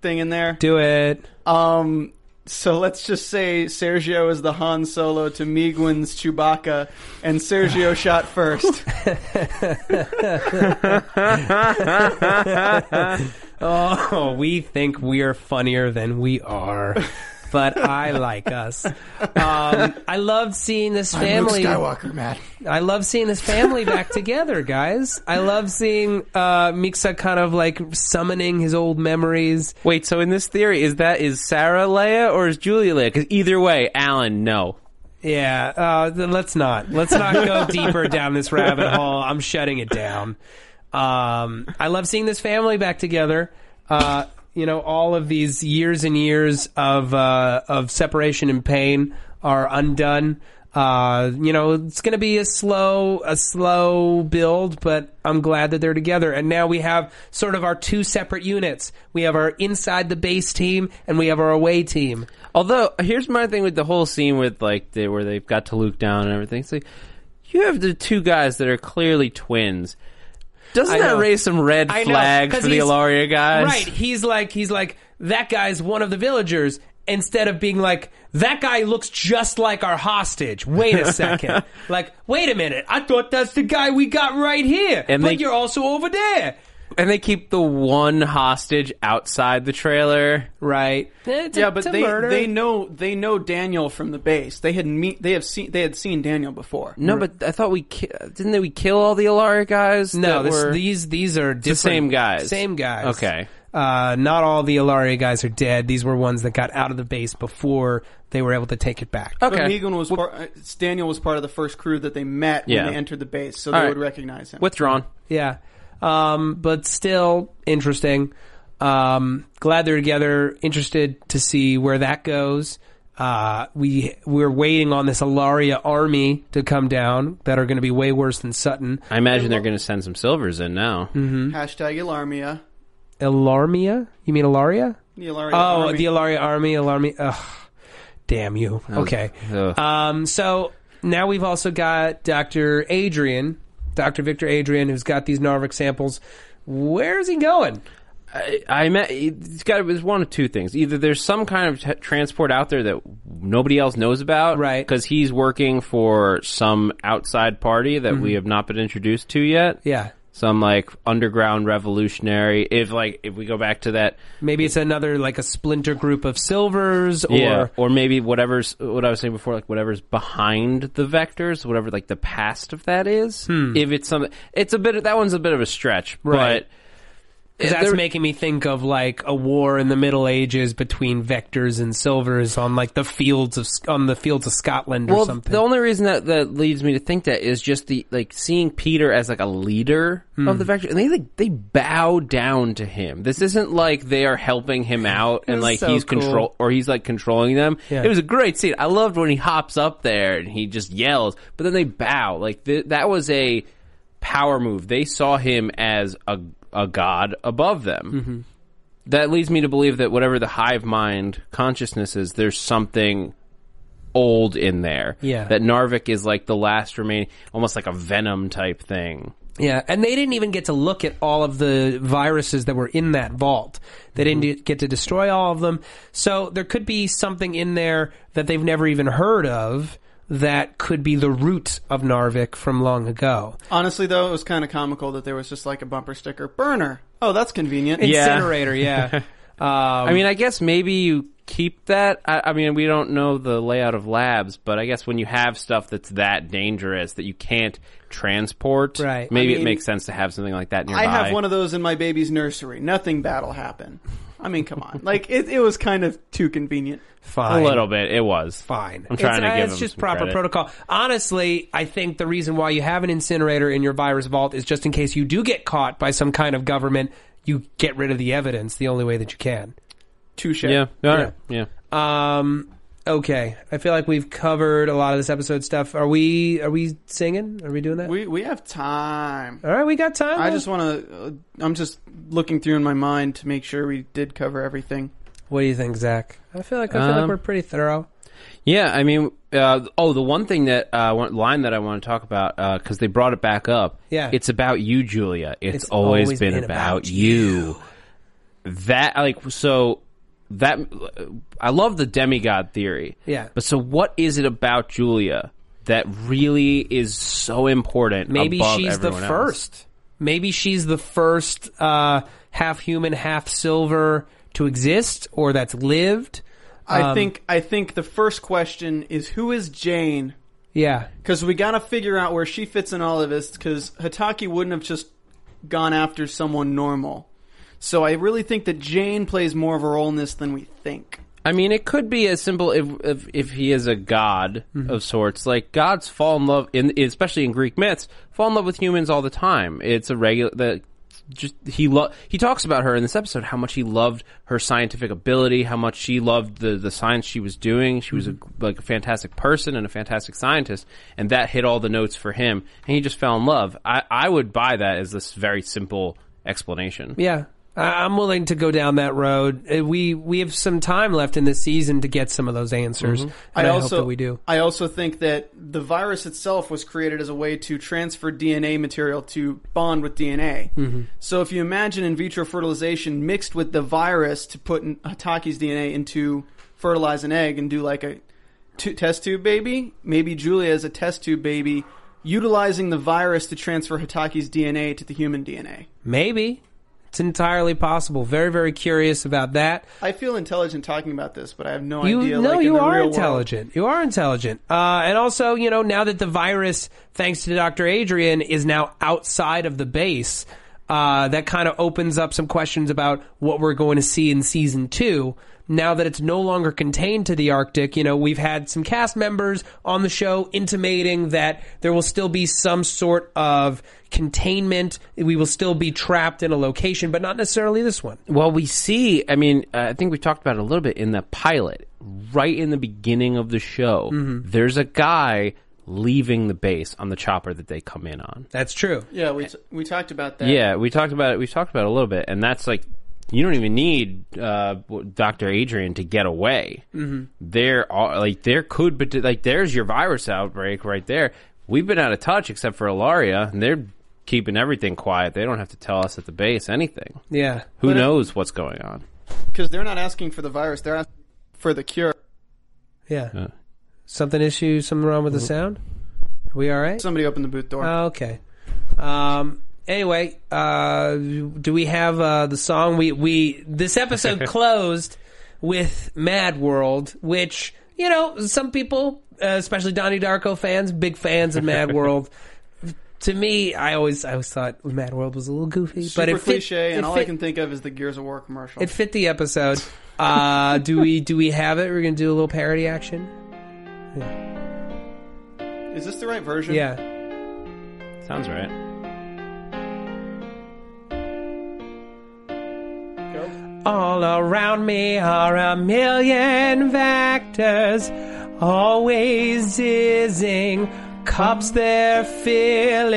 thing in there. do it. Um, so let's just say Sergio is the Han Solo to Meegwun's Chewbacca, and Sergio *laughs* shot first. *laughs* *laughs* Oh, we think we're funnier than we are. But I like us. Um, I love seeing this family. I'm Skywalker, Matt. I love seeing this family back together, guys. I love seeing uh, Miksa kind of like summoning his old memories. Wait, so in this theory, is that is Sarah Leia or is Julia Leia? Because either way, Alan, no. Yeah, uh, th- let's not let's not go *laughs* deeper down this rabbit hole. I'm shutting it down. Um, I love seeing this family back together. Uh, you know, all of these years and years of uh, of separation and pain are undone. Uh, you know, it's going to be a slow, a slow build, but I'm glad that they're together. And now we have sort of our two separate units. We have our inside the base team, and we have our away team. Although, here's my thing with the whole scene with like the, where they've got to Luke down and everything. It's like you have the two guys that are clearly twins. Doesn't I that know. raise some red I know, flags 'cause for the he's- Ilaria guys? Right. He's like he's like that guy's one of the villagers instead of being like that guy looks just like our hostage. Wait a second. *laughs* like wait a minute. I thought that's the guy we got right here. And but they- you're also over there. And they keep the one hostage outside the trailer. Right. yeah, but they they know they know Daniel from the base. They had meet they have seen they had seen Daniel before. No, but I thought we ki- didn't they we kill all the Ilaria guys? No, that this, were- these these are different. same guys. Same guys. Okay. Uh, not all the Ilaria guys are dead. These were ones that got out of the base before they were able to take it back. But Meegwun was part, uh, Daniel was part of the first crew that they met Yeah. when they entered the base, so All they right. would recognize him. Withdrawn. Yeah. Um, but still interesting. Um, glad they're together. Interested to see where that goes. Uh, we we're waiting on this Ilaria army to come down that are going to be way worse than Sutton. I imagine they're going to send some silvers in now. Mm-hmm. Hashtag Ilarmia. Elarmia? You mean Ilaria? The Ilaria oh, army. the Ilaria army. Alarmi. Ugh, damn you. Okay. ugh. Um, so now we've also got Dr. Adrian, Dr. Victor Adrian, who's got these Narvik samples. Where's he going? I, I met. It's got. It was one of two things. Either there's some kind of t- transport out there that nobody else knows about, right? Because he's working for some outside party that we Mhm. have not been introduced to yet. Yeah. Some like underground revolutionary. If like if we go back to that, Maybe it's another like a splinter group of silvers, or yeah, or maybe whatever's what I was saying before, like whatever's behind the vectors, whatever like the past of that is. Hmm. If it's something, it's a bit. That one's a bit of a stretch, Right. but. That's there- making me think of like a war in the Middle Ages between vectors and silvers on like the fields of on the fields of Scotland or something. the only reason that, that leads me to think that is just the like seeing Peter as like a leader Hmm. of the Vector, and they like they bow down to him. This isn't like they are helping him out and like so he's cool. control or he's like controlling them. Yeah. It was a great scene. I loved when he hops up there and he just yells, but then they bow. Like th- that was a power move. They saw him as a a god above them Mm-hmm. that leads me to believe that whatever the hive mind consciousness is, there's something old in there. Yeah. That Narvik is like the last remaining, almost like a venom type thing. Yeah, and they didn't even get to look at all of the viruses that were in that vault. They Mm-hmm. didn't get to destroy all of them. So there could be something in there that they've never even heard of that could be the root of Narvik from long ago. Honestly, though, it was kind of comical that there was just like a bumper sticker burner. Oh, that's convenient. Incinerator, yeah. *laughs* Um, I mean, I guess maybe you keep that. I, I mean, we don't know the layout of labs, but I guess when you have stuff that's that dangerous that you can't transport, Right. maybe I mean, it makes sense to have something like that nearby. I have one of those in my baby's nursery. Nothing bad will happen. I mean, come on. Like it, it was kind of too convenient. Fine. A little bit. It was Fine. I'm trying it's, to give It's him just some proper credit. protocol. Honestly, I think the reason why you have an incinerator in your virus vault is just in case you do get caught by some kind of government, you get rid of the evidence the only way that you can. Touche. Yeah. All right. Yeah. Um. Okay. I feel like we've covered a lot of this episode stuff. Are we? Are we singing? Are we doing that? We we have time. All right. We got time. I just want to. Uh, I'm just looking through in my mind to make sure we did cover everything. What do you think, Zach? I feel like I feel like Um, we're pretty thorough. Yeah, I mean, uh, oh, the one thing that uh, one line that I want to talk about because they brought it back up. Yeah. it's about you, Julia. It's, It's always, always been, been about, about you. That like so that I love the demigod theory. Yeah. but so what is it about Julia that really is so important? Maybe above she's the everyone else? first. Maybe she's the first uh, half human, half silver to exist, or that's lived. I Um, think I think the first question is who is Jane? Yeah. Because we got to figure out where she fits in all of this. Because Hatake wouldn't have just gone after someone normal. So I really think that Jane plays more of a role in this than we think. I mean, it could be as simple if if, if he is a god Mm-hmm. of sorts. Like gods fall in love, in especially in Greek myths, fall in love with humans all the time. It's a regular that just he lo- he talks about her in this episode how much he loved her scientific ability, how much she loved the the science she was doing. She was a, Mm-hmm. like a fantastic person and a fantastic scientist, and that hit all the notes for him, and he just fell in love. I I would buy that as this very simple explanation. Yeah. I'm willing to go down that road. Uh, We we have some time left in this season to get some of those answers. And I, I also hope that we do. I also think that the virus itself was created as a way to transfer DNA material to bond with DNA. Mhm. So if you imagine in vitro fertilization mixed with the virus to put Hatake's DNA into fertilize an egg and do like a t- test tube baby, maybe Julia is a test tube baby utilizing the virus to transfer Hatake's DNA to the human DNA. Maybe it's entirely possible. Very very curious about that. I feel intelligent talking about this, but I have no you idea. no, like, in you the are real world. intelligent. You are intelligent. Uh, and also, you know, now that the virus, thanks to Dr. Adrian, is now outside of the base, uh, that kind of opens up some questions about what we're going to see in season two. Now that it's no longer contained to the Arctic, you know, we've had some cast members on the show intimating that there will still be some sort of containment. We will still be trapped in a location, but not necessarily this one. Well, we see. I mean, uh, I think we talked about it a little bit in the pilot, right in the beginning of the show. Mhm. There's a guy leaving the base on the chopper that they come in on. That's true. Yeah, we t- we talked about that. Yeah, we talked about it. We talked about it a little bit, and that's like you don't even need uh, Doctor Adrian to get away. Mhm. There are like there could, but like there's your virus outbreak right there. We've been out of touch except for Ilaria, and they're keeping everything quiet. They don't have to tell us at the base anything. Yeah. Who But it- knows what's going on? because they're not asking for the virus; they're asking for the cure. Yeah. Something issue, something wrong with the sound? Are we all right? Somebody open the booth door. Oh, okay. Um, anyway, uh, do we have uh, the song? We we this episode *laughs* closed with Mad World, which you know some people, uh, especially Donnie Darko fans, big fans of Mad *laughs* World. to me, I always I always thought Mad World was a little goofy, Super but it fit, cliche, and it all I can think of is the Gears of War commercial. it fit the episode. Uh, do we do we have it? We're gonna do a little parody action. Yeah. Is this the right version? Yeah. Sounds right. All around me are a million vectors, always zizzing, cups they're filling.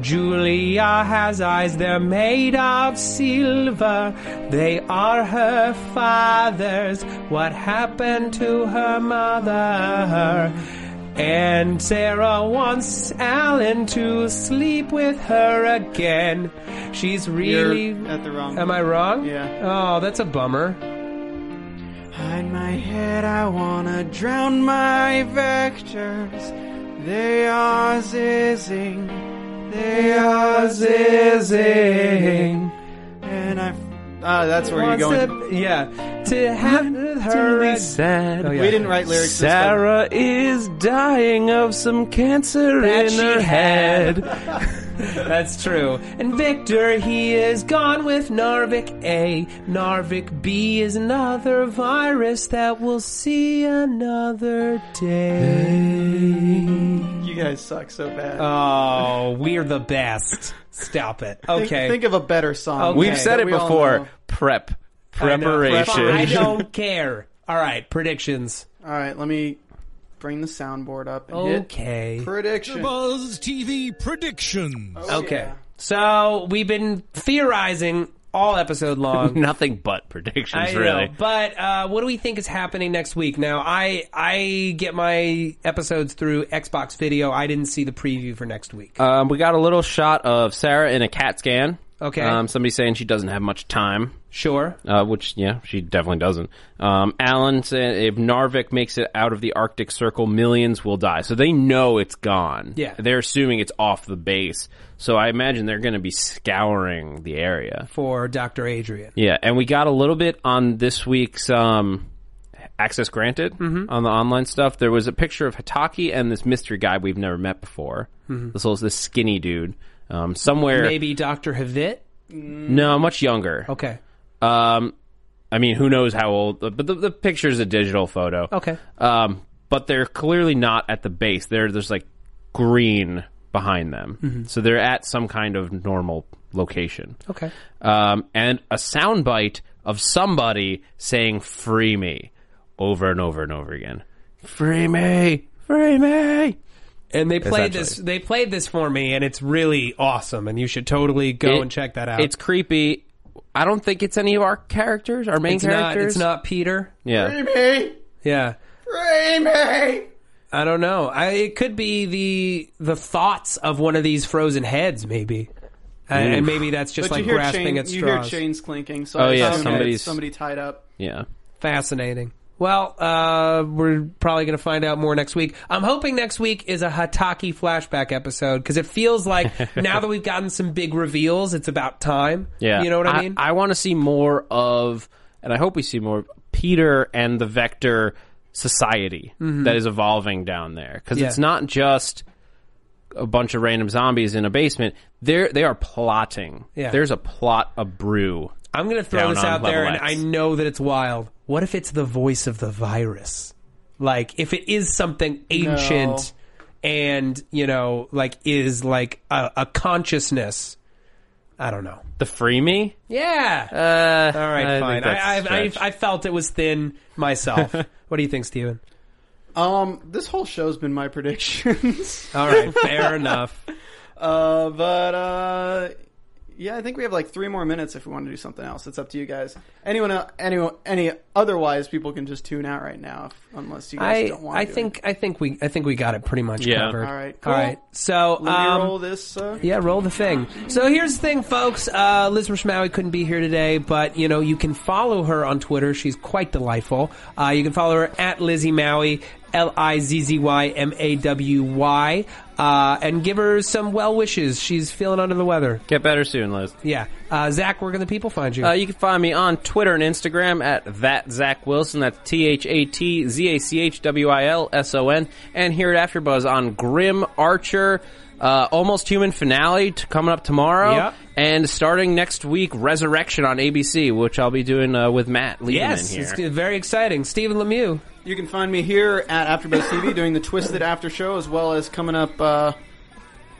Julia has eyes, they're made of silver. They are her father's. What happened to her mother? And Sarah wants Alan to sleep with her again. She's really. You're at the wrong. Am I wrong? Yeah. Oh, that's a bummer. Hide my head, I wanna drown my vectors. They are zizzing. They are zizzing. And I. Ah, that's where you're going. to- yeah. To have her. Really sad. Oh, yeah. We didn't write lyrics. this. Sarah is dying of some cancer That in her had. head. *laughs* That's true. And Victor, he is gone with Narvik A. Narvik B is another virus that we'll see another day. You guys suck so bad. Oh, we're the best. Stop it. Okay. Think, of a better song. Okay. We've said it we before. Prep. Preparation. I don't care. All right, predictions. All right, let me bring the soundboard up. And Okay. prediction. Buzz TV predictions. Oh, okay. So we've been theorizing all episode long. *laughs* Nothing but predictions, I really. know, but uh, what do we think is happening next week? Now, I I get my episodes through Xbox Video. I didn't see the preview for next week. Um, we got a little shot of Sarah in a CAT scan. Okay. Um, somebody saying she doesn't have much time. Sure. Uh, which, yeah, she definitely doesn't. Um, Alan said if Narvik makes it out of the Arctic Circle, millions will die. So they know it's gone. Yeah. They're assuming it's off the base. So I imagine they're going to be scouring the area. For Dr. Adrian. Yeah, and we got a little bit on this week's um, access granted Mm-hmm. on the online stuff. There was a picture of Hatake and this mystery guy we've never met before. Mhm. This little this skinny dude. Um, somewhere Maybe Dr. Havit? no, much younger. Okay. Um, I mean, who knows how old? But the, the picture's a digital photo. Okay. Um, but they're clearly not at the base. There, there's like green behind them, Mhm. so they're at some kind of normal location. Okay. Um, and a soundbite of somebody saying "Free me" over and over and over again. Free me, free me. And they played this. They played this for me, and it's really awesome. And you should totally go It- and check that out. It's creepy. I don't think it's any of our characters, our main It's not- characters. it's not Peter. Yeah. Free me! Yeah. Free me! I don't know. I, it could be the the thoughts of one of these frozen heads, maybe, and, and maybe that's just but like you hear grasping chain, at You hear straws. chains clinking. So Oh, I yeah, assume somebody's- somebody tied up. Yeah. Fascinating. Well, uh, we're probably going to find out more next week. I'm hoping next week is a Hataki flashback episode because it feels like *laughs* now that we've gotten some big reveals, it's about time. Yeah. You know what I, mean? I want to see more of, and I hope we see more Peter and the Vector society Mhm. that is evolving down there. Because Yeah. it's not just a bunch of random zombies in a basement. They're, they are plotting. Yeah. There's a plot, a brew. I'm going to throw down this on out there, level and X. I know that it's wild. What if it's the voice of the virus? Like, if it is something ancient and, you know, like, is like a, a consciousness. I don't know. The free me? Yeah. Uh, All right, I fine. think that's I, I, I, stretched. I felt it was thin myself. *laughs* what do you think, Steven? Um, this whole show's been my *laughs* predictions. All right, fair enough. Uh, but uh, yeah, I think we have like three more minutes if we want to do something else. It's up to you guys. Anyone, el- anyone, any otherwise, people can just tune out right now, if, unless you guys I don't want. I to. think I think we I think we got it pretty much Yeah. covered. All right, cool. All right. So Let me um, roll this. Uh, Yeah, roll the thing. So here's the thing, folks. Uh, Liz Rishmawi couldn't be here today, but you know you can follow her on Twitter. She's quite delightful. Uh, you can follow her at Lizzie Maui, L I Z Z Y M A W Y, uh, and give her some well wishes. She's feeling under the weather. Get better soon, Liz. Yeah, uh, Zach, where can the people find you? Uh, you can find me on Twitter and Instagram at that Zach Wilson. That's T H A T Z A C H W I L S O N. And here at AfterBuzz on Grim Archer, uh, Almost Human finale t- coming up tomorrow. Yep. And starting next week, Resurrection on ABC, which I'll be doing uh, with Matt Lieberman yes, here. it's very exciting. Stephen Lemieux. You can find me here at AfterBuzz TV doing the Twisted After Show, as well as coming up. Uh,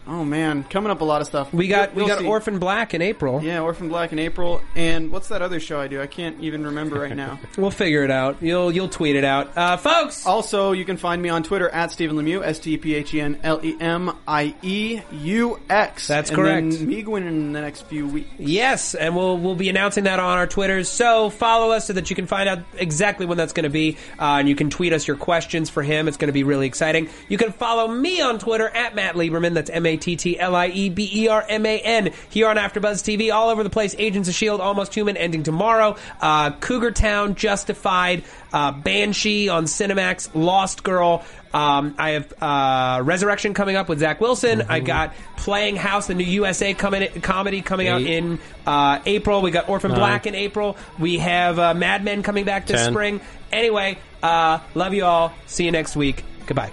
oh man, coming up a lot of stuff. We got You'll- we got see. Orphan Black in April. Yeah, Orphan Black in April, and what's that other show I do? I can't even remember right now. *laughs* We'll figure it out. You'll you'll tweet it out, uh, folks. Also, you can find me on Twitter at Stephen Lemieux, S T P H E N L E M I E U X. That's and correct. Then me going in the next few weeks. Yes, and we'll we'll be announcing that on our Twitters. So follow us so that you can find out exactly when that's going to be, uh, and you can tweet us your questions for him. It's going to be really exciting. You can follow me on Twitter at Matt Lieberman. That's M A T T L I E B E R M A N. Here on AfterBuzz TV, all over the place. Agents of Shield, Almost Human, ending tomorrow. Uh, Cougar Town, Justified, uh, Banshee on Cinemax, Lost Girl. Um, I have uh, Resurrection coming up with Zach Wilson. I got Playing House, the new USA coming, comedy coming out in uh, April. We got Orphan Nine. Black in April. We have uh, Mad Men coming back this Ten. spring. Anyway, uh, love you all. See you next week. Goodbye.